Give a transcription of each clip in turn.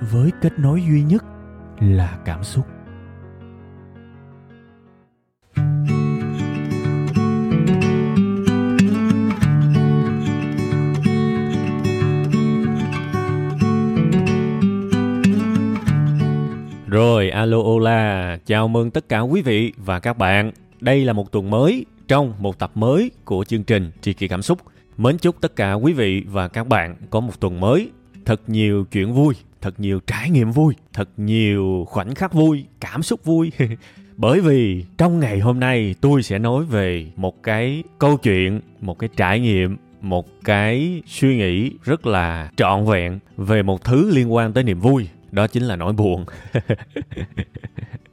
với kết nối duy nhất là cảm xúc Rồi, alo Ola, chào mừng tất cả quý vị và các bạn. Đây là một tuần mới trong một tập mới của chương trình Tri Kỳ Cảm Xúc. Mến chúc tất cả quý vị và các bạn có một tuần mới thật nhiều chuyện vui, thật nhiều trải nghiệm vui, thật nhiều khoảnh khắc vui, cảm xúc vui. Bởi vì trong ngày hôm nay tôi sẽ nói về một cái câu chuyện, một cái trải nghiệm, một cái suy nghĩ rất là trọn vẹn về một thứ liên quan tới niềm vui đó chính là nỗi buồn.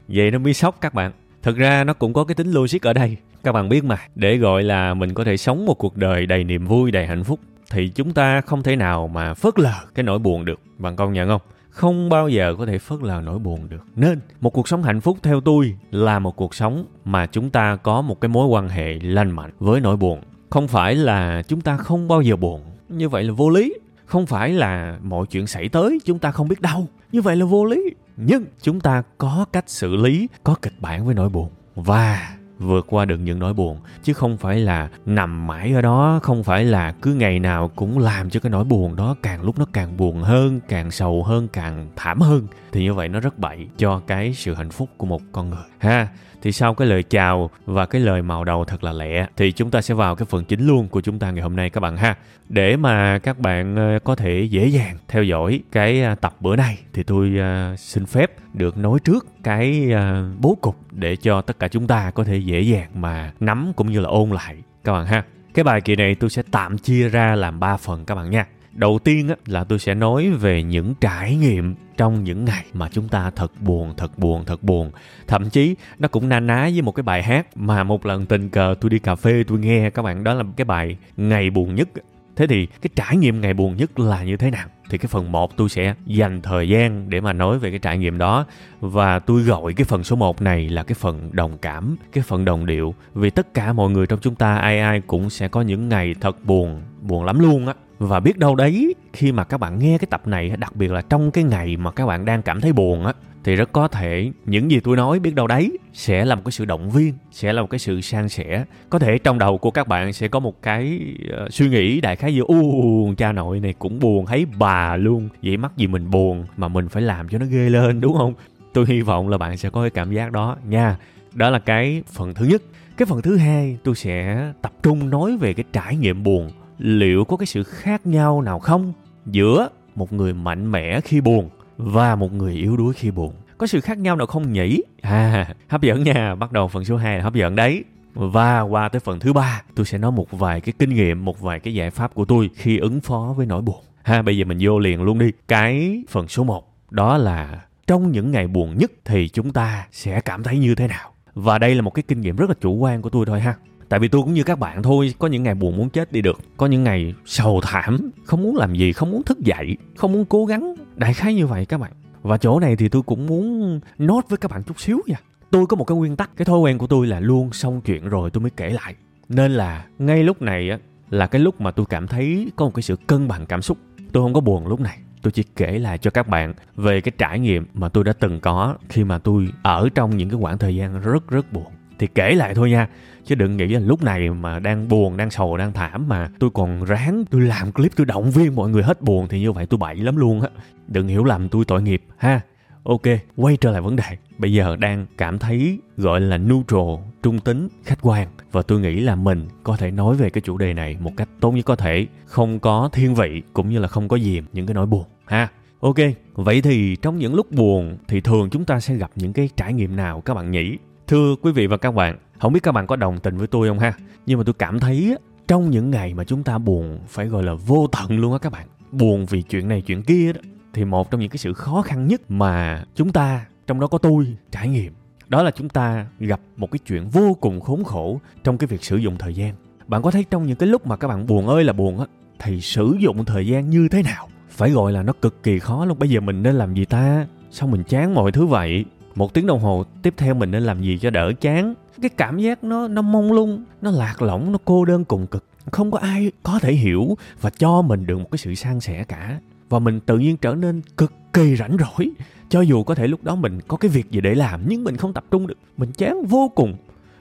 Vậy nó mới sốc các bạn. Thực ra nó cũng có cái tính logic ở đây. Các bạn biết mà để gọi là mình có thể sống một cuộc đời đầy niềm vui đầy hạnh phúc thì chúng ta không thể nào mà phớt lờ cái nỗi buồn được bạn công nhận không? Không bao giờ có thể phớt lờ nỗi buồn được. Nên, một cuộc sống hạnh phúc theo tôi là một cuộc sống mà chúng ta có một cái mối quan hệ lành mạnh với nỗi buồn. Không phải là chúng ta không bao giờ buồn, như vậy là vô lý. Không phải là mọi chuyện xảy tới chúng ta không biết đâu, như vậy là vô lý. Nhưng chúng ta có cách xử lý, có kịch bản với nỗi buồn. Và vượt qua được những nỗi buồn, chứ không phải là nằm mãi ở đó, không phải là cứ ngày nào cũng làm cho cái nỗi buồn đó càng lúc nó càng buồn hơn, càng sầu hơn, càng thảm hơn. Thì như vậy nó rất bậy cho cái sự hạnh phúc của một con người. Ha thì sau cái lời chào và cái lời màu đầu thật là lẹ, thì chúng ta sẽ vào cái phần chính luôn của chúng ta ngày hôm nay các bạn ha. Để mà các bạn ờ, có thể dễ dàng theo dõi cái à, tập bữa nay thì tôi à, xin phép được nói trước cái à, bố cục để cho tất cả chúng ta có thể dễ dàng mà nắm cũng như là ôn lại các bạn ha. Cái bài kỳ này tôi sẽ tạm chia ra làm 3 phần các bạn nha đầu tiên là tôi sẽ nói về những trải nghiệm trong những ngày mà chúng ta thật buồn thật buồn thật buồn. Thậm chí nó cũng na ná với một cái bài hát mà một lần tình cờ tôi đi cà phê tôi nghe các bạn đó là cái bài ngày buồn nhất. Thế thì cái trải nghiệm ngày buồn nhất là như thế nào? Thì cái phần 1 tôi sẽ dành thời gian để mà nói về cái trải nghiệm đó. Và tôi gọi cái phần số 1 này là cái phần đồng cảm, cái phần đồng điệu. Vì tất cả mọi người trong chúng ta ai ai cũng sẽ có những ngày thật buồn, buồn lắm luôn á và biết đâu đấy khi mà các bạn nghe cái tập này đặc biệt là trong cái ngày mà các bạn đang cảm thấy buồn á thì rất có thể những gì tôi nói biết đâu đấy sẽ là một cái sự động viên sẽ là một cái sự san sẻ. Có thể trong đầu của các bạn sẽ có một cái uh, suy nghĩ đại khái như u cha nội này cũng buồn thấy bà luôn vậy mắc gì mình buồn mà mình phải làm cho nó ghê lên đúng không? Tôi hy vọng là bạn sẽ có cái cảm giác đó nha. Đó là cái phần thứ nhất. Cái phần thứ hai tôi sẽ tập trung nói về cái trải nghiệm buồn liệu có cái sự khác nhau nào không? Giữa một người mạnh mẽ khi buồn và một người yếu đuối khi buồn. Có sự khác nhau nào không nhỉ? À hấp dẫn nha. Bắt đầu phần số 2 là hấp dẫn đấy. Và qua tới phần thứ ba, tôi sẽ nói một vài cái kinh nghiệm, một vài cái giải pháp của tôi khi ứng phó với nỗi buồn. Ha, bây giờ mình vô liền luôn đi. Cái phần số 1 đó là trong những ngày buồn nhất thì chúng ta sẽ cảm thấy như thế nào? Và đây là một cái kinh nghiệm rất là chủ quan của tôi thôi ha tại vì tôi cũng như các bạn thôi, có những ngày buồn muốn chết đi được. Có những ngày sầu thảm, không muốn làm gì, không muốn thức dậy, không muốn cố gắng. Đại khái như vậy các bạn. Và chỗ này thì tôi cũng muốn nốt với các bạn chút xíu nha. Tôi có một cái nguyên tắc, cái thói quen của tôi là luôn xong chuyện rồi tôi mới kể lại. Nên là ngay lúc này á, là cái lúc mà tôi cảm thấy có một cái sự cân bằng cảm xúc. Tôi không có buồn lúc này, tôi chỉ kể lại cho các bạn về cái trải nghiệm mà tôi đã từng có khi mà tôi ở trong những cái khoảng thời gian rất rất buồn thì kể lại thôi nha, chứ đừng nghĩ là lúc này mà đang buồn, đang sầu, đang thảm mà tôi còn ráng, tôi làm clip, tôi động viên mọi người hết buồn thì như vậy tôi bậy lắm luôn á. Đừng hiểu lầm tôi, tội nghiệp, ha. Ok, quay trở lại vấn đề. Bây giờ đang cảm thấy gọi là neutral, trung tính, khách quan. Và tôi nghĩ là mình có thể nói về cái chủ đề này một cách tốt nhất có thể. Không có thiên vị cũng như là không có dìm những cái nỗi buồn, ha. Ok, vậy thì trong những lúc buồn thì thường chúng ta sẽ gặp những cái trải nghiệm nào các bạn nhỉ? Thưa quý vị và các bạn, không biết các bạn có đồng tình với tôi không ha? Nhưng mà tôi cảm thấy trong những ngày mà chúng ta buồn, phải gọi là vô tận luôn á các bạn. Buồn vì chuyện này, chuyện kia đó, thì một trong những cái sự khó khăn nhất mà chúng ta, trong đó có tôi, trải nghiệm, đó là chúng ta gặp một cái chuyện vô cùng khốn khổ trong cái việc sử dụng thời gian. Bạn có thấy trong những cái lúc mà các bạn buồn ơi là buồn á, thì sử dụng thời gian như thế nào? Phải gọi là nó cực kỳ khó luôn. Bây giờ mình nên làm gì ta? Sao mình chán mọi thứ vậy? Một tiếng đồng hồ tiếp theo mình nên làm gì cho đỡ chán? Cái cảm giác nó nó mông lung, nó lạc lõng, nó cô đơn cùng cực. Không có ai có thể hiểu và cho mình được một cái sự san sẻ cả. Và mình tự nhiên trở nên cực kỳ rảnh rỗi. Cho dù có thể lúc đó mình có cái việc gì để làm, nhưng mình không tập trung được. Mình chán vô cùng.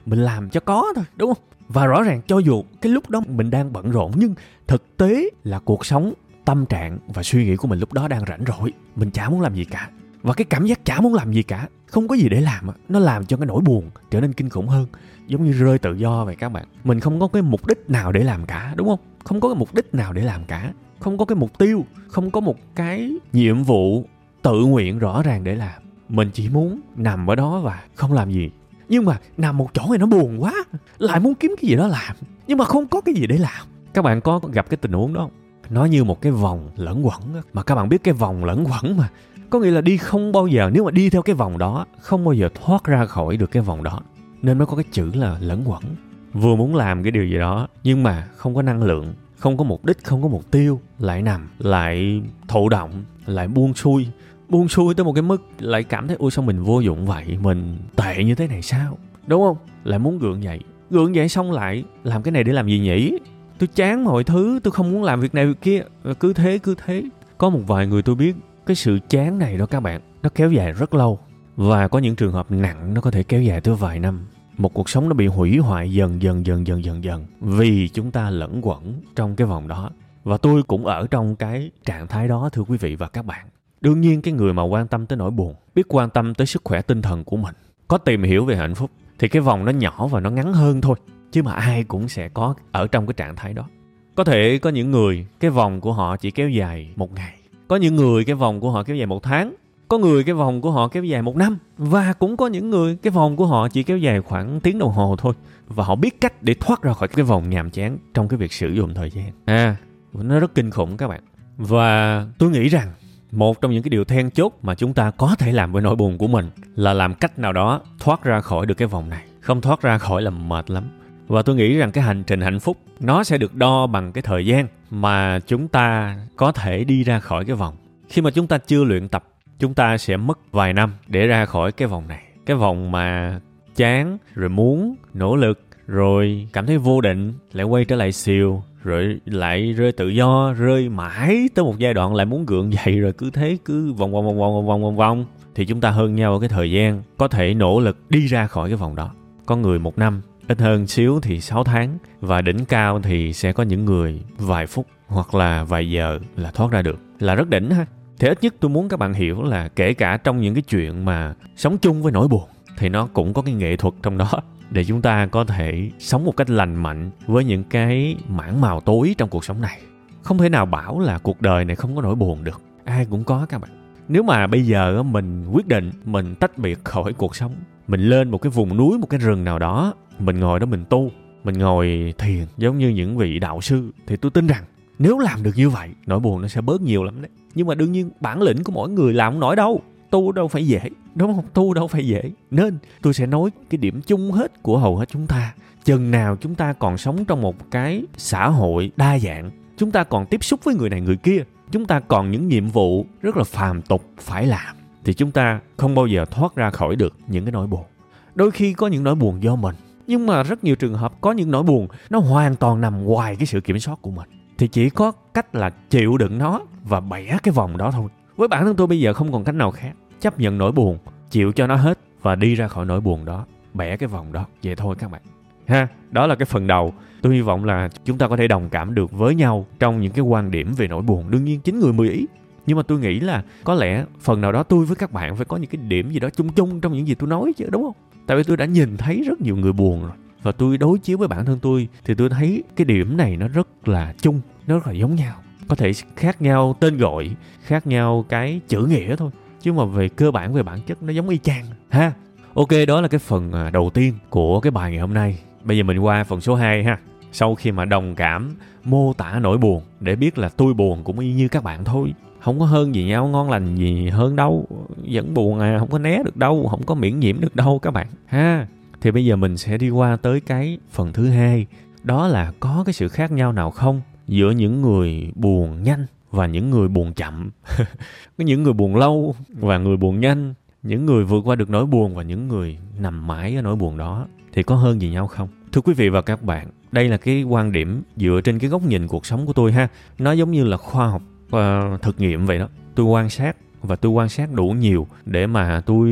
Mình làm cho có thôi, đúng không? Và rõ ràng cho dù cái lúc đó mình đang bận rộn, nhưng thực tế là cuộc sống, tâm trạng và suy nghĩ của mình lúc đó đang rảnh rỗi. Mình chả muốn làm gì cả và cái cảm giác chả muốn làm gì cả, không có gì để làm nó làm cho cái nỗi buồn trở nên kinh khủng hơn, giống như rơi tự do vậy các bạn. Mình không có cái mục đích nào để làm cả, đúng không? Không có cái mục đích nào để làm cả, không có cái mục tiêu, không có một cái nhiệm vụ tự nguyện rõ ràng để làm. Mình chỉ muốn nằm ở đó và không làm gì. Nhưng mà nằm một chỗ này nó buồn quá, lại muốn kiếm cái gì đó làm, nhưng mà không có cái gì để làm. Các bạn có gặp cái tình huống đó không? Nó như một cái vòng lẫn quẩn mà các bạn biết cái vòng lẫn quẩn mà có nghĩa là đi không bao giờ, nếu mà đi theo cái vòng đó, không bao giờ thoát ra khỏi được cái vòng đó, nên mới có cái chữ là lẫn quẩn. Vừa muốn làm cái điều gì đó, nhưng mà không có năng lượng, không có mục đích, không có mục tiêu, lại nằm, lại thụ động, lại buông xuôi. Buông xuôi tới một cái mức lại cảm thấy, ôi, sao mình vô dụng vậy? Mình tệ như thế này sao? Đúng không? Lại muốn gượng dậy. Gượng dậy xong lại làm cái này để làm gì nhỉ? Tôi chán mọi thứ, tôi không muốn làm việc này việc kia. Cứ thế cứ thế. Có một vài người tôi biết cái sự chán này đó các bạn, nó kéo dài rất lâu. Và có những trường hợp nặng nó có thể kéo dài tới vài năm. Một cuộc sống nó bị hủy hoại dần dần dần dần dần dần vì chúng ta lẫn quẩn trong cái vòng đó. Và tôi cũng ở trong cái trạng thái đó, thưa quý vị và các bạn. Đương nhiên cái người mà quan tâm tới nỗi buồn, biết quan tâm tới sức khỏe tinh thần của mình, có tìm hiểu về hạnh phúc, thì cái vòng nó nhỏ và nó ngắn hơn thôi, chứ mà ai cũng sẽ có ở trong cái trạng thái đó. Có thể có những người, cái vòng của họ chỉ kéo dài một ngày có những người cái vòng của họ kéo dài một tháng có người cái vòng của họ kéo dài một năm và cũng có những người cái vòng của họ chỉ kéo dài khoảng tiếng đồng hồ thôi và họ biết cách để thoát ra khỏi cái vòng nhàm chán trong cái việc sử dụng thời gian. À. Nó rất kinh khủng các bạn. Và tôi nghĩ rằng một trong những cái điều then chốt mà chúng ta có thể làm với nỗi buồn của mình là làm cách nào đó thoát ra khỏi được cái vòng này. Không thoát ra khỏi là mệt lắm và tôi nghĩ rằng cái hành trình hạnh phúc, nó sẽ được đo bằng cái thời gian mà chúng ta có thể đi ra khỏi cái vòng. Khi mà chúng ta chưa luyện tập, chúng ta sẽ mất vài năm để ra khỏi cái vòng này. Cái vòng mà chán, rồi muốn, nỗ lực, rồi cảm thấy vô định, lại quay trở lại siêu rồi lại rơi tự do, rơi mãi tới một giai đoạn lại muốn gượng dậy, rồi cứ thế cứ vòng vòng vòng vòng vòng vòng vòng, thì chúng ta hơn nhau ở cái thời gian có thể nỗ lực đi ra khỏi cái vòng đó. Có người một năm ít hơn xíu thì 6 tháng, và đỉnh cao thì sẽ có những người vài phút hoặc là vài giờ là thoát ra được. Là rất đỉnh ha. Thế ít nhất tôi muốn các bạn hiểu là kể cả trong những cái chuyện mà sống chung với nỗi buồn, thì nó cũng có cái nghệ thuật trong đó để chúng ta có thể sống một cách lành mạnh với những cái mảng màu tối trong cuộc sống này. Không thể nào bảo là cuộc đời này không có nỗi buồn được. Ai cũng có các bạn. Nếu mà bây giờ mình quyết định mình tách biệt khỏi cuộc sống mình lên một cái vùng núi, một cái rừng nào đó, mình ngồi đó mình tu, mình ngồi thiền giống như những vị đạo sư. Thì tôi tin rằng nếu làm được như vậy, nỗi buồn nó sẽ bớt nhiều lắm đấy. Nhưng mà đương nhiên bản lĩnh của mỗi người làm không nổi đâu. Tu đâu phải dễ, đúng không? Tu đâu phải dễ. Nên tôi sẽ nói cái điểm chung hết của hầu hết chúng ta. Chừng nào chúng ta còn sống trong một cái xã hội đa dạng, chúng ta còn tiếp xúc với người này người kia, chúng ta còn những nhiệm vụ rất là phàm tục phải làm thì chúng ta không bao giờ thoát ra khỏi được những cái nỗi buồn. Đôi khi có những nỗi buồn do mình, nhưng mà rất nhiều trường hợp có những nỗi buồn, nó hoàn toàn nằm ngoài cái sự kiểm soát của mình. Thì chỉ có cách là chịu đựng nó và bẻ cái vòng đó thôi. Với bản thân tôi bây giờ không còn cách nào khác, chấp nhận nỗi buồn, chịu cho nó hết và đi ra khỏi nỗi buồn đó, bẻ cái vòng đó. Vậy thôi các bạn. Ha, đó là cái phần đầu. Tôi hy vọng là chúng ta có thể đồng cảm được với nhau trong những cái quan điểm về nỗi buồn. Đương nhiên, chính người mười ý nhưng mà tôi nghĩ là có lẽ phần nào đó tôi với các bạn phải có những cái điểm gì đó chung chung trong những gì tôi nói chứ, đúng không? Tại vì tôi đã nhìn thấy rất nhiều người buồn rồi. Và tôi đối chiếu với bản thân tôi thì tôi thấy cái điểm này nó rất là chung, nó rất là giống nhau. Có thể khác nhau tên gọi, khác nhau cái chữ nghĩa thôi. Chứ mà về cơ bản, về bản chất nó giống y chang, ha? Ok, đó là cái phần à, đầu tiên của cái bài ngày hôm nay. Bây giờ mình qua phần số 2 ha. Sau khi mà đồng cảm, mô tả nỗi buồn, để biết là tôi buồn cũng y như các bạn thôi không có hơn gì nhau, ngon lành gì hơn đâu. Vẫn buồn à không có né được đâu, không có miễn nhiễm được đâu các bạn. Ha, thì bây giờ mình sẽ đi qua tới cái phần thứ hai. Đó là có cái sự khác nhau nào không giữa những người buồn nhanh và những người buồn chậm? Có những người buồn lâu và người buồn nhanh, những người vượt qua được nỗi buồn và những người nằm mãi ở nỗi buồn đó. Thì có hơn gì nhau không? Thưa quý vị và các bạn, đây là cái quan điểm dựa trên cái góc nhìn cuộc sống của tôi ha. Nó giống như là khoa học uh, thực nghiệm vậy đó. Tôi quan sát và tôi quan sát đủ nhiều để mà tôi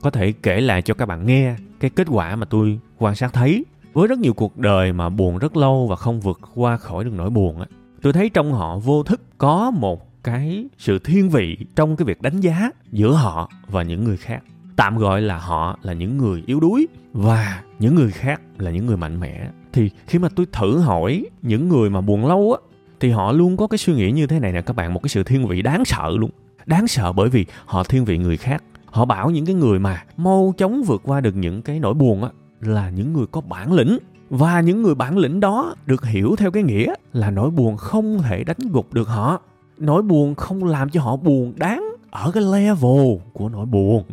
có thể kể lại cho các bạn nghe cái kết quả mà tôi quan sát thấy. Với rất nhiều cuộc đời mà buồn rất lâu và không vượt qua khỏi được nỗi buồn á tôi thấy trong họ vô thức có một cái sự thiên vị trong cái việc đánh giá giữa họ và những người khác. Tạm gọi là họ là những người yếu đuối và những người khác là những người mạnh mẽ. Thì khi mà tôi thử hỏi những người mà buồn lâu á thì họ luôn có cái suy nghĩ như thế này nè, các bạn, một cái sự thiên vị đáng sợ luôn. Đáng sợ bởi vì họ thiên vị người khác. Họ bảo những cái người mà mau chóng vượt qua được những cái nỗi buồn á, là những người có bản lĩnh. Và những người bản lĩnh đó được hiểu theo cái nghĩa là nỗi buồn không thể đánh gục được họ. Nỗi buồn không làm cho họ buồn đáng ở cái level của nỗi buồn.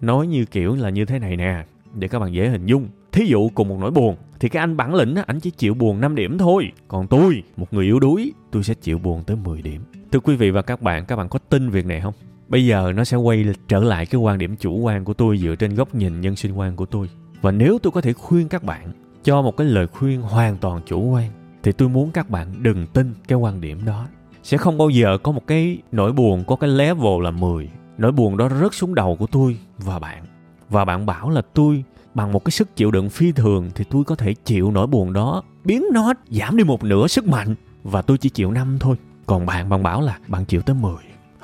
Nói như kiểu là như thế này nè, để các bạn dễ hình dung. Thí dụ cùng một nỗi buồn thì cái anh bản lĩnh á, anh chỉ chịu buồn 5 điểm thôi. Còn tôi một người yếu đuối tôi sẽ chịu buồn tới 10 điểm. Thưa quý vị và các bạn các bạn có tin việc này không? Bây giờ nó sẽ quay trở lại cái quan điểm chủ quan của tôi dựa trên góc nhìn nhân sinh quan của tôi. Và nếu tôi có thể khuyên các bạn cho một cái lời khuyên hoàn toàn chủ quan thì tôi muốn các bạn đừng tin cái quan điểm đó. Sẽ không bao giờ có một cái nỗi buồn có cái level là 10 nỗi buồn đó rớt xuống đầu của tôi và bạn. Và bạn bảo là tôi bằng một cái sức chịu đựng phi thường thì tôi có thể chịu nỗi buồn đó. Biến nó giảm đi một nửa sức mạnh. Và tôi chỉ chịu năm thôi. Còn bạn bạn bảo là bạn chịu tới 10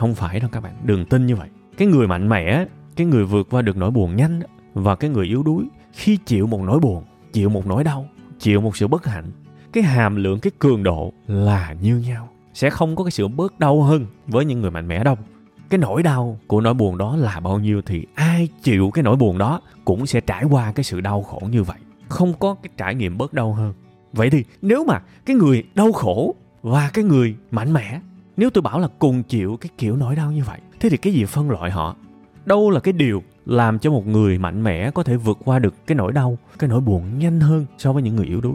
không phải đâu các bạn. Đừng tin như vậy. Cái người mạnh mẽ, cái người vượt qua được nỗi buồn nhanh và cái người yếu đuối, khi chịu một nỗi buồn, chịu một nỗi đau, chịu một sự bất hạnh, cái hàm lượng, cái cường độ là như nhau. Sẽ không có cái sự bớt đau hơn với những người mạnh mẽ đâu cái nỗi đau của nỗi buồn đó là bao nhiêu thì ai chịu cái nỗi buồn đó cũng sẽ trải qua cái sự đau khổ như vậy. Không có cái trải nghiệm bớt đau hơn. Vậy thì nếu mà cái người đau khổ và cái người mạnh mẽ, nếu tôi bảo là cùng chịu cái kiểu nỗi đau như vậy, thế thì cái gì phân loại họ? Đâu là cái điều làm cho một người mạnh mẽ có thể vượt qua được cái nỗi đau, cái nỗi buồn nhanh hơn so với những người yếu đuối?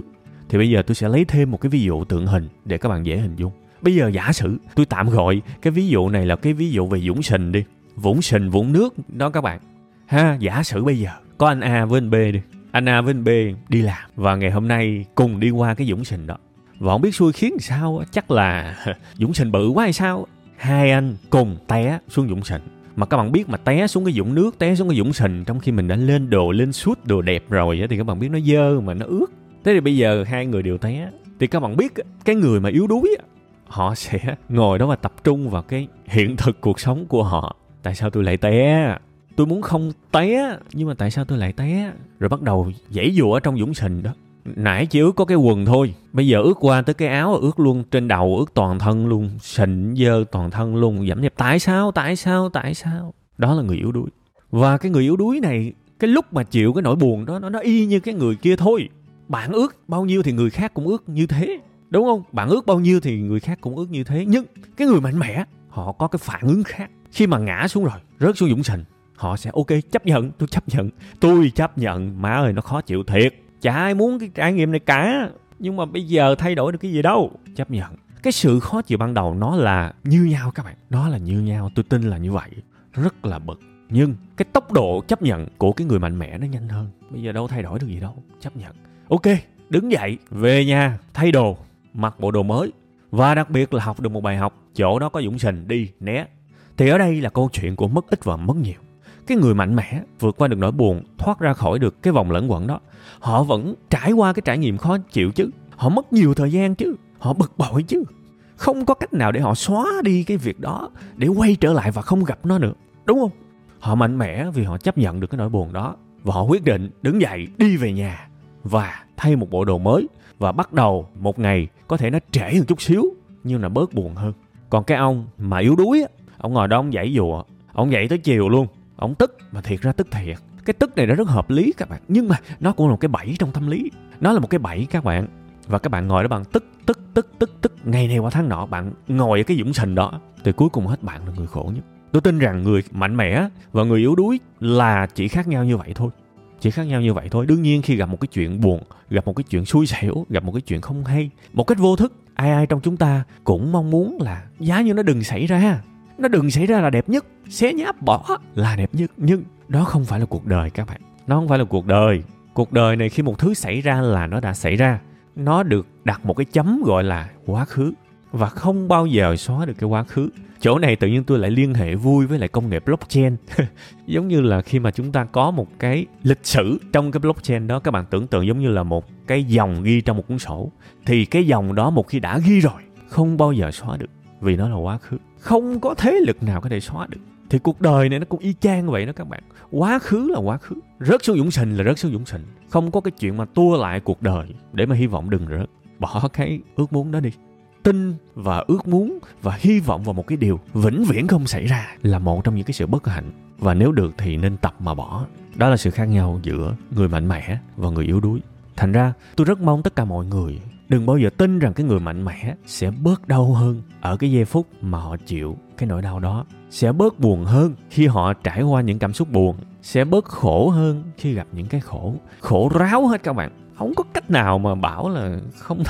Thì bây giờ tôi sẽ lấy thêm một cái ví dụ tượng hình để các bạn dễ hình dung bây giờ giả sử, tôi tạm gọi cái ví dụ này là cái ví dụ về dũng sình đi. Vũng sình, vũng nước, đó các bạn. Ha, giả sử bây giờ có anh A với anh B đi. Anh A với anh B đi làm và ngày hôm nay cùng đi qua cái dũng sình đó. Và không biết xui khiến sao chắc là dũng sình bự quá hay sao hai anh cùng té xuống dũng sình. Mà các bạn biết mà té xuống cái dũng nước, té xuống cái dũng sình trong khi mình đã lên đồ, lên suốt đồ đẹp rồi thì các bạn biết nó dơ mà nó ướt. Thế thì bây giờ hai người đều té. Thì các bạn biết cái người mà yếu đuối họ sẽ ngồi đó và tập trung vào cái hiện thực cuộc sống của họ. Tại sao tôi lại té? Tôi muốn không té, nhưng mà tại sao tôi lại té? Rồi bắt đầu dãy dụa ở trong dũng sình đó. Nãy chỉ ướt có cái quần thôi, bây giờ ướt qua tới cái áo ướt luôn trên đầu ướt toàn thân luôn, sình dơ toàn thân luôn. Giảm đẹp tại sao tại sao tại sao? Đó là người yếu đuối. Và cái người yếu đuối này, cái lúc mà chịu cái nỗi buồn đó, nó nó y như cái người kia thôi. Bạn ướt bao nhiêu thì người khác cũng ướt như thế đúng không? Bạn ước bao nhiêu thì người khác cũng ước như thế. Nhưng cái người mạnh mẽ, họ có cái phản ứng khác. Khi mà ngã xuống rồi, rớt xuống dũng sình họ sẽ ok, chấp nhận, tôi chấp nhận. Tôi chấp nhận, má ơi, nó khó chịu thiệt. Chả ai muốn cái trải nghiệm này cả. Nhưng mà bây giờ thay đổi được cái gì đâu. Chấp nhận. Cái sự khó chịu ban đầu nó là như nhau các bạn. Nó là như nhau, tôi tin là như vậy. Rất là bực. Nhưng cái tốc độ chấp nhận của cái người mạnh mẽ nó nhanh hơn. Bây giờ đâu thay đổi được gì đâu. Chấp nhận. Ok, đứng dậy, về nhà, thay đồ mặc bộ đồ mới. Và đặc biệt là học được một bài học, chỗ đó có dũng sình đi, né. Thì ở đây là câu chuyện của mất ít và mất nhiều. Cái người mạnh mẽ vượt qua được nỗi buồn, thoát ra khỏi được cái vòng lẫn quẩn đó. Họ vẫn trải qua cái trải nghiệm khó chịu chứ. Họ mất nhiều thời gian chứ. Họ bực bội chứ. Không có cách nào để họ xóa đi cái việc đó, để quay trở lại và không gặp nó nữa. Đúng không? Họ mạnh mẽ vì họ chấp nhận được cái nỗi buồn đó. Và họ quyết định đứng dậy, đi về nhà và thay một bộ đồ mới và bắt đầu một ngày có thể nó trễ một chút xíu, nhưng là bớt buồn hơn. Còn cái ông mà yếu đuối á, ông ngồi đó ông dãy dùa ông dậy tới chiều luôn, ông tức mà thiệt ra tức thiệt. Cái tức này nó rất hợp lý các bạn, nhưng mà nó cũng là một cái bẫy trong tâm lý. Nó là một cái bẫy các bạn. Và các bạn ngồi đó bằng tức tức tức tức tức, ngày này qua tháng nọ bạn ngồi ở cái dũng sình đó thì cuối cùng hết bạn là người khổ nhất. Tôi tin rằng người mạnh mẽ và người yếu đuối là chỉ khác nhau như vậy thôi chỉ khác nhau như vậy thôi. Đương nhiên khi gặp một cái chuyện buồn, gặp một cái chuyện xui xẻo, gặp một cái chuyện không hay, một cách vô thức, ai ai trong chúng ta cũng mong muốn là giá như nó đừng xảy ra nó đừng xảy ra là đẹp nhất, xé nháp bỏ là đẹp nhất. Nhưng đó không phải là cuộc đời các bạn. Nó không phải là cuộc đời. Cuộc đời này khi một thứ xảy ra là nó đã xảy ra. Nó được đặt một cái chấm gọi là quá khứ và không bao giờ xóa được cái quá khứ chỗ này tự nhiên tôi lại liên hệ vui với lại công nghệ blockchain. Giống như là khi mà chúng ta có một cái lịch sử trong cái blockchain đó, các bạn tưởng tượng giống như là một cái dòng ghi trong một cuốn sổ. Thì cái dòng đó một khi đã ghi rồi, không bao giờ xóa được, vì nó là quá khứ. Không có thế lực nào có thể xóa được. Thì cuộc đời này nó cũng y chang vậy đó các bạn. Quá khứ là quá khứ. Rớt xuống dũng sình là rớt xuống dũng sình. Không có cái chuyện mà tua lại cuộc đời để mà hy vọng đừng rớt. Bỏ cái ước muốn đó đi tin và ước muốn và hy vọng vào một cái điều vĩnh viễn không xảy ra là một trong những cái sự bất hạnh. Và nếu được thì nên tập mà bỏ. Đó là sự khác nhau giữa người mạnh mẽ và người yếu đuối. Thành ra, tôi rất mong tất cả mọi người đừng bao giờ tin rằng cái người mạnh mẽ sẽ bớt đau hơn ở cái giây phút mà họ chịu cái nỗi đau đó. Sẽ bớt buồn hơn khi họ trải qua những cảm xúc buồn. Sẽ bớt khổ hơn khi gặp những cái khổ khổ ráo hết các bạn không có cách nào mà bảo là không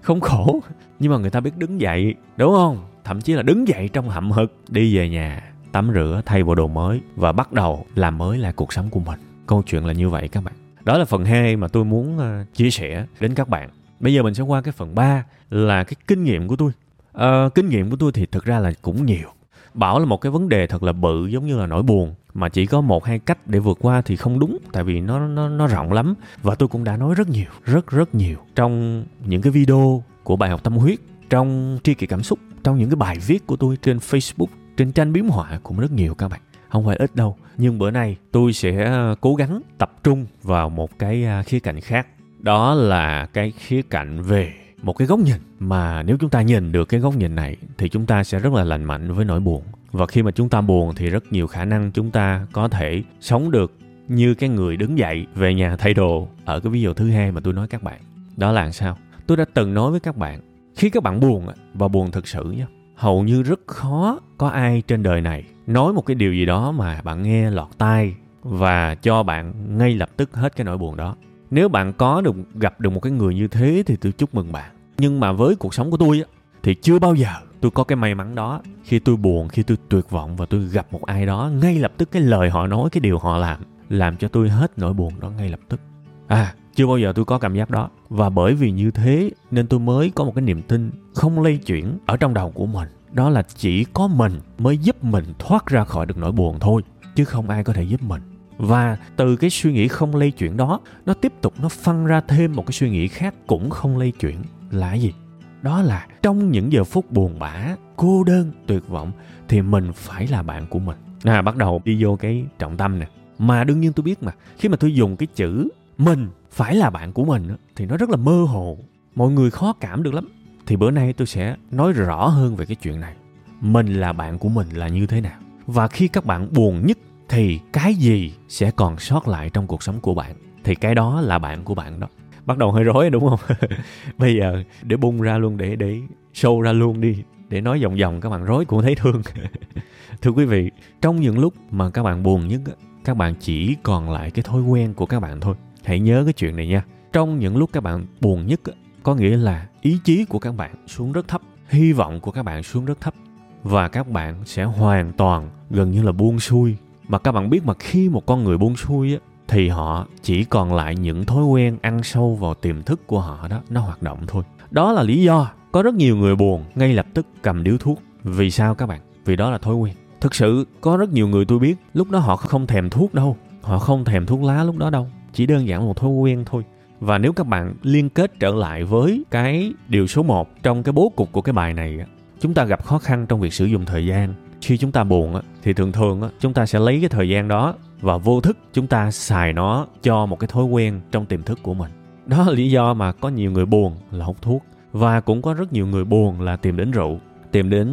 không khổ. Nhưng mà người ta biết đứng dậy đúng không? Thậm chí là đứng dậy trong hậm hực đi về nhà tắm rửa thay bộ đồ mới và bắt đầu làm mới lại cuộc sống của mình. Câu chuyện là như vậy các bạn. Đó là phần 2 mà tôi muốn ờ, chia sẻ đến các bạn. Bây giờ mình sẽ qua cái phần 3 là cái kinh nghiệm của tôi. À, kinh nghiệm của tôi thì thực ra là cũng nhiều. Bảo là một cái vấn đề thật là bự giống như là nỗi buồn mà chỉ có một hai cách để vượt qua thì không đúng, tại vì nó nó nó rộng lắm. Và tôi cũng đã nói rất nhiều, rất rất nhiều trong những cái video của bài học tâm huyết, trong tri kỷ cảm xúc, trong những cái bài viết của tôi trên Facebook, trên tranh biếm họa cũng rất nhiều các bạn. Không phải ít đâu, nhưng bữa nay tôi sẽ à, cố gắng tập trung vào một cái à, khía cạnh khác. Đó là cái khía cạnh về một cái góc nhìn. Mà nếu chúng ta nhìn được cái góc nhìn này thì chúng ta sẽ rất là lành mạnh với nỗi buồn và khi mà chúng ta buồn thì rất nhiều khả năng chúng ta có thể sống được như cái người đứng dậy về nhà thay đồ ở cái ví dụ thứ hai mà tôi nói các bạn. Đó là sao? Tôi đã từng nói với các bạn, khi các bạn buồn và buồn thực sự nhé hầu như rất khó có ai trên đời này nói một cái điều gì đó mà bạn nghe lọt tai và cho bạn ngay lập tức hết cái nỗi buồn đó. Nếu bạn có được, gặp được một cái người như thế thì tôi chúc mừng bạn. Nhưng mà với cuộc sống của tôi thì chưa bao giờ tôi có cái may mắn đó. Khi tôi buồn, khi tôi tuyệt vọng và tôi gặp một ai đó, ngay lập tức cái lời họ nói, cái điều họ làm làm cho tôi hết nỗi buồn đó ngay lập tức. À chưa bao giờ tôi có cảm giác đó. Và bởi vì như thế, nên tôi mới có một cái niềm tin không lây chuyển ở trong đầu của mình. Đó là chỉ có mình mới giúp mình thoát ra khỏi được nỗi buồn thôi, chứ không ai có thể giúp mình. Và từ cái suy nghĩ không lây chuyển đó, nó tiếp tục nó phân ra thêm một cái suy nghĩ khác cũng không lây chuyển. Là gì? Đó là trong những giờ phút buồn bã, cô đơn, tuyệt vọng, thì mình phải là bạn của mình. À bắt đầu đi vô cái trọng tâm nè. Mà đương nhiên tôi biết mà, khi mà tôi dùng cái chữ mình phải là bạn của mình thì nó rất là mơ hồ. Mọi người khó cảm được lắm. Thì bữa nay tôi sẽ nói rõ hơn về cái chuyện này. Mình là bạn của mình là như thế nào? Và khi các bạn buồn nhất thì cái gì sẽ còn sót lại trong cuộc sống của bạn? Thì cái đó là bạn của bạn đó bắt đầu hơi rối, đúng không? Bây giờ để bung ra luôn, để để show ra luôn đi, để nói vòng vòng các bạn rối cũng thấy thương. Thưa quý vị, trong những lúc mà các bạn buồn nhất các bạn chỉ còn lại cái thói quen của các bạn thôi. Hãy nhớ cái chuyện này nha. Trong những lúc các bạn buồn nhất có nghĩa là ý chí của các bạn xuống rất thấp, hy vọng của các bạn xuống rất thấp, và các bạn sẽ hoàn toàn gần như là buông xuôi. Mà các bạn biết mà khi một con người buông xuôi á thì họ chỉ còn lại những thói quen ăn sâu vào tiềm thức của họ đó, nó hoạt động thôi. Đó là lý do có rất nhiều người buồn ngay lập tức cầm điếu thuốc. Vì sao các bạn? Vì đó là thói quen. Thực sự, có rất nhiều người tôi biết, lúc đó họ không thèm thuốc đâu. Họ không thèm thuốc lá lúc đó đâu. Chỉ đơn giản một thói quen thôi. Và nếu các bạn liên kết trở lại với cái điều số 1 trong cái bố cục của cái bài này chúng ta gặp khó khăn trong việc sử dụng thời gian. Khi chúng ta buồn thì thường thường chúng ta sẽ lấy cái thời gian đó và vô thức chúng ta xài nó cho một cái thói quen trong tiềm thức của mình. Đó là lý do mà có nhiều người buồn là hút thuốc, và cũng có rất nhiều người buồn là tìm đến rượu, tìm đến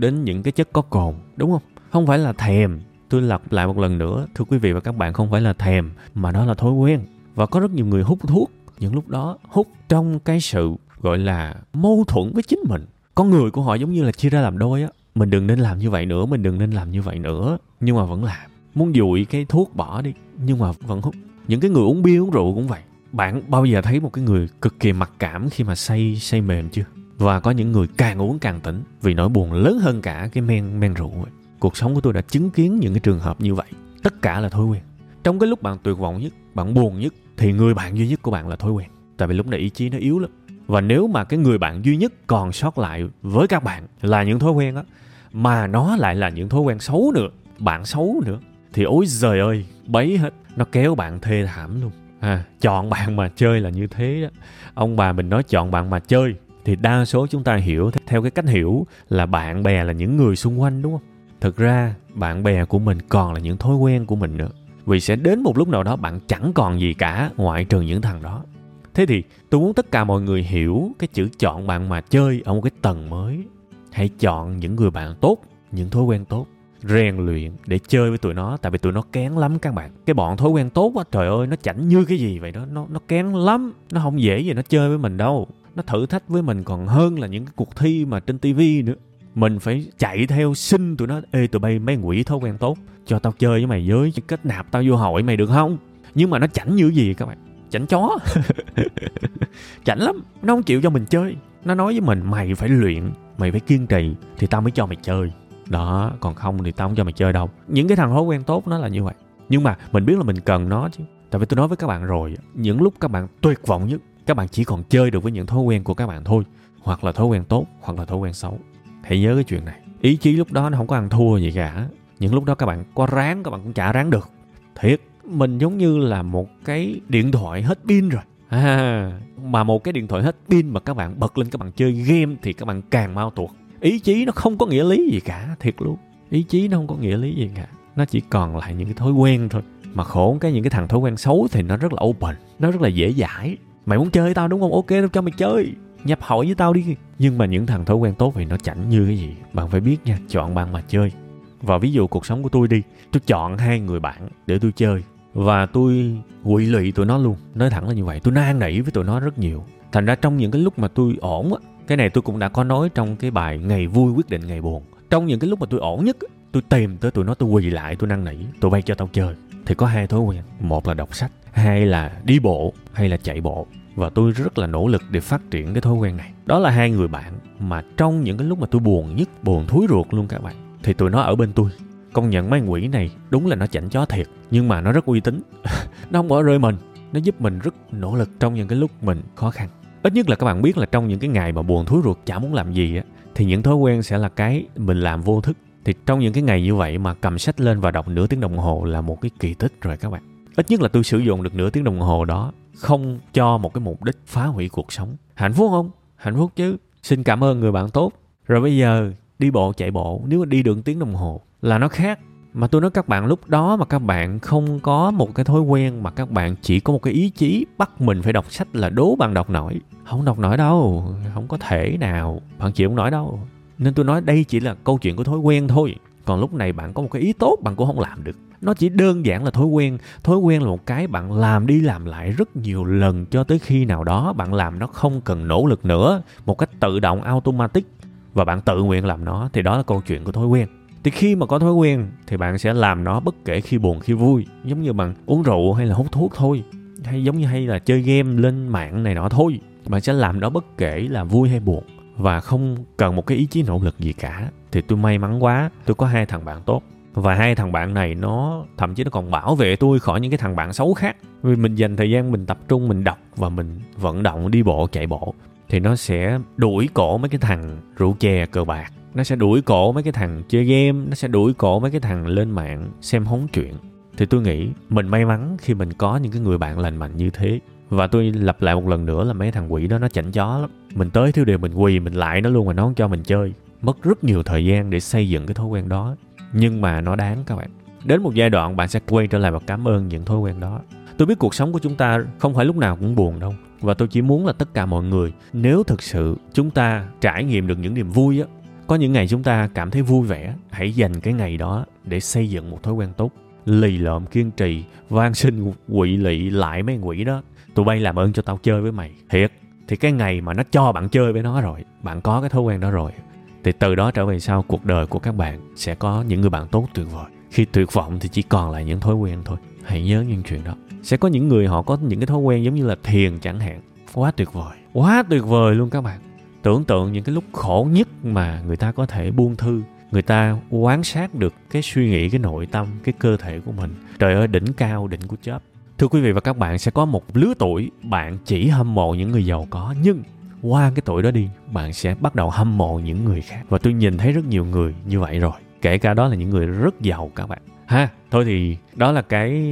đến những cái chất có cồn, đúng không? Không phải là thèm. Tôi lặp lại một lần nữa, thưa quý vị và các bạn, không phải là thèm, mà đó là thói quen. Và có rất nhiều người hút thuốc. Những lúc đó, hút trong cái sự, gọi là, mâu thuẫn với chính mình. Con người của họ giống như là chia ra làm đôi á. Mình đừng nên làm như vậy nữa, mình đừng nên làm như vậy nữa. Nhưng mà vẫn làm muốn dụi cái thuốc bỏ đi, nhưng mà vẫn hút. Những cái người uống bia, uống rượu cũng vậy. Bạn bao giờ thấy một cái người cực kỳ mặc cảm khi mà say say mềm chưa? Và có những người càng uống càng tỉnh, vì nỗi buồn lớn hơn cả cái men men rượu ấy. cuộc sống của tôi đã chứng kiến những cái trường hợp như vậy. Tất cả là thói quen. Trong cái lúc bạn tuyệt vọng nhất, bạn buồn nhất, thì người bạn duy nhất của bạn là thói quen. Tại vì lúc này ý chí nó yếu lắm. Và nếu mà cái người bạn duy nhất còn sót lại với các bạn là những thói quen á, mà nó lại là những thói quen xấu nữa, bạn xấu nữa thì ôi giời ơi bấy hết. Nó kéo bạn thê thảm luôn. À, chọn bạn mà chơi là như thế đó. Ông bà mình nói chọn bạn mà chơi thì đa số chúng ta hiểu theo cái cách hiểu là bạn bè là những người xung quanh đúng không? Thực ra bạn bè của mình còn là những thói quen của mình nữa. Vì sẽ đến một lúc nào đó bạn chẳng còn gì cả ngoại trừ những thằng đó. Thế thì tôi muốn tất cả mọi người hiểu cái chữ chọn bạn mà chơi ở một cái tầng mới. Hãy chọn những người bạn tốt những thói quen tốt rèn luyện để chơi với tụi nó, tại vì tụi nó kén lắm các bạn. Cái bọn thói quen tốt á, trời ơi, nó chảnh như cái gì vậy đó. Nó nó kén lắm, nó không dễ gì nó chơi với mình đâu. Nó thử thách với mình còn hơn là những cái cuộc thi mà trên tivi nữa. Mình phải chạy theo xin tụi nó, ê, tụi bay, mấy quỷ thói quen tốt, cho tao chơi với mày với kết nạp tao vô hội mày được không? Nhưng mà nó chảnh như gì các bạn? Chảnh chó. Chảnh lắm, nó không chịu cho mình chơi. Nó nói với mình, mày phải luyện, mày phải kiên trì thì tao mới cho mày chơi đó còn không thì tao không cho mày chơi đâu. Những cái thằng thói quen tốt nó là như vậy. Nhưng mà mình biết là mình cần nó chứ. Tại vì tôi nói với các bạn rồi những lúc các bạn tuyệt vọng nhất các bạn chỉ còn chơi được với những thói quen của các bạn thôi. Hoặc là thói quen tốt hoặc là thói quen xấu. Hãy nhớ cái chuyện này. Ý chí lúc đó nó không có ăn thua gì cả. Những lúc đó các bạn có ráng các bạn cũng chả ráng được. Thiệt mình giống như là một cái điện thoại hết pin rồi. À, mà một cái điện thoại hết pin mà các bạn bật lên các bạn chơi game thì các bạn càng mau tuột ý chí nó không có nghĩa lý gì cả, thiệt luôn. Ý chí nó không có nghĩa lý gì cả. Nó chỉ còn lại những cái thói quen thôi. Mà khổ cái những cái thằng thói quen xấu thì nó rất là open, nó rất là dễ dãi. Mày muốn chơi tao đúng không? Ok, tao cho mày chơi. Nhập hội với tao đi. Nhưng mà những thằng thói quen tốt thì nó chảnh như cái gì. Bạn phải biết nha, chọn bạn mà chơi. Và ví dụ cuộc sống của tôi đi, tôi chọn hai người bạn để tôi chơi. Và tôi quỵ lụy tụi nó luôn. Nói thẳng là như vậy, tôi nan nỉ với tụi nó rất nhiều. Thành ra trong những cái lúc mà tôi ổn á cái này tôi cũng đã có nói trong cái bài ngày vui quyết định ngày buồn. Trong những cái lúc mà tôi ổn nhất tôi tìm tới tụi nó, tôi quỳ lại, tôi năn nỉ tụi bay cho tao chơi. Thì có hai thói quen. Một là đọc sách, hai là đi bộ, hay là chạy bộ. Và tôi rất là nỗ lực để phát triển cái thói quen này. Đó là hai người bạn mà trong những cái lúc mà tôi buồn nhất, buồn thúi ruột luôn các bạn. Thì tụi nó ở bên tôi. Công nhận mấy quỷ này đúng là nó chảnh chó thiệt, nhưng mà nó rất uy tín. Nó không bỏ rơi mình, nó giúp mình rất nỗ lực trong những cái lúc mình khó khăn ít nhất là các bạn biết là trong những cái ngày mà buồn thúi ruột, chả muốn làm gì á, thì những thói quen sẽ là cái mình làm vô thức. Thì trong những cái ngày như vậy mà cầm sách lên và đọc nửa tiếng đồng hồ là một cái kỳ tích rồi các bạn. Ít nhất là tôi sử dụng được nửa tiếng đồng hồ đó, không cho một cái mục đích phá hủy cuộc sống. Hạnh phúc không? Hạnh phúc chứ. Xin cảm ơn người bạn tốt. Rồi bây giờ đi bộ, chạy bộ. Nếu mà đi được tiếng đồng hồ là nó khác mà tôi nói các bạn, lúc đó mà các bạn không có một cái thói quen, mà các bạn chỉ có một cái ý chí bắt mình phải đọc sách là đố bạn đọc nổi. Không đọc nổi đâu, không có thể nào, bạn chịu không nổi đâu. Nên tôi nói đây chỉ là câu chuyện của thói quen thôi. Còn lúc này bạn có một cái ý tốt bạn cũng không làm được. Nó chỉ đơn giản là thói quen. Thói quen là một cái bạn làm đi làm lại rất nhiều lần cho tới khi nào đó bạn làm nó không cần nỗ lực nữa, một cách tự động, automatic, và bạn tự nguyện làm nó. Thì đó là câu chuyện của thói quen thì khi mà có thói quen thì bạn sẽ làm nó bất kể khi buồn, khi vui, giống như bằng uống rượu hay là hút thuốc thôi. Hay giống như hay là chơi game lên mạng này nọ thôi. Bạn sẽ làm đó bất kể là vui hay buồn và không cần một cái ý chí nỗ lực gì cả. Thì tôi may mắn quá, tôi có hai thằng bạn tốt. Và hai thằng bạn này nó, thậm chí nó còn bảo vệ tôi khỏi những cái thằng bạn xấu khác. Vì mình dành thời gian mình tập trung, mình đọc và mình vận động đi bộ, chạy bộ. Thì nó sẽ đuổi cổ mấy cái thằng rượu chè cờ bạc nó sẽ đuổi cổ mấy cái thằng chơi game, nó sẽ đuổi cổ mấy cái thằng lên mạng xem hóng chuyện. Thì tôi nghĩ mình may mắn khi mình có những cái người bạn lành mạnh như thế. Và tôi lặp lại một lần nữa là mấy thằng quỷ đó nó chảnh chó lắm. Mình tới thiếu điều mình quỳ mình lại nó luôn mà nó không cho mình chơi. Mất rất nhiều thời gian để xây dựng cái thói quen đó. Nhưng mà nó đáng các bạn. Đến một giai đoạn bạn sẽ quay trở lại và cảm ơn những thói quen đó. Tôi biết cuộc sống của chúng ta không phải lúc nào cũng buồn đâu. Và tôi chỉ muốn là tất cả mọi người, nếu thực sự chúng ta trải nghiệm được những niềm vui á có những ngày chúng ta cảm thấy vui vẻ, hãy dành cái ngày đó để xây dựng một thói quen tốt. Lì lợm kiên trì, van xin quỵ lị lại mấy quỷ đó. Tụi bay làm ơn cho tao chơi với mày. Thiệt, thì cái ngày mà nó cho bạn chơi với nó rồi, bạn có cái thói quen đó rồi, thì từ đó trở về sau, cuộc đời của các bạn sẽ có những người bạn tốt tuyệt vời. Khi tuyệt vọng thì chỉ còn lại những thói quen thôi. Hãy nhớ những chuyện đó. Sẽ có những người họ có những cái thói quen giống như là thiền chẳng hạn. Quá tuyệt vời. Quá tuyệt vời luôn các bạn tưởng tượng những cái lúc khổ nhất mà người ta có thể buông thư. Người ta quan sát được cái suy nghĩ, cái nội tâm, cái cơ thể của mình. Trời ơi, đỉnh cao, đỉnh của chớp. Thưa quý vị và các bạn, sẽ có một lứa tuổi bạn chỉ hâm mộ những người giàu có, nhưng qua cái tuổi đó đi, bạn sẽ bắt đầu hâm mộ những người khác. Và tôi nhìn thấy rất nhiều người như vậy rồi. Kể cả đó là những người rất giàu các bạn. Ha, thôi thì đó là cái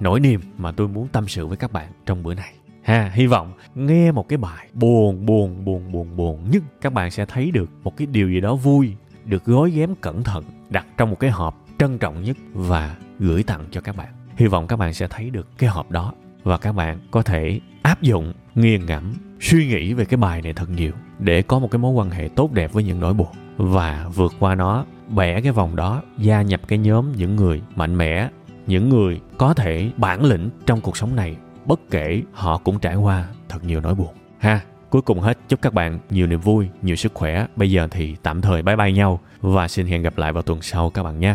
nỗi niềm mà tôi muốn tâm sự với các bạn trong bữa này ha, hy vọng. Nghe một cái bài buồn buồn buồn buồn buồn nhưng các bạn sẽ thấy được một cái điều gì đó vui, được gói ghém cẩn thận, đặt trong một cái hộp trân trọng nhất và gửi tặng cho các bạn. Hy vọng các bạn sẽ thấy được cái hộp đó và các bạn có thể áp dụng, nghiền ngẫm, suy nghĩ về cái bài này thật nhiều để có một cái mối quan hệ tốt đẹp với những nỗi buồn và vượt qua nó, bẻ cái vòng đó, gia nhập cái nhóm những người mạnh mẽ, những người có thể bản lĩnh trong cuộc sống này bất kể họ cũng trải qua thật nhiều nỗi buồn. Ha, cuối cùng hết. Chúc các bạn nhiều niềm vui, nhiều sức khỏe. Bây giờ thì tạm thời bye bye nhau và xin hẹn gặp lại vào tuần sau các bạn nhé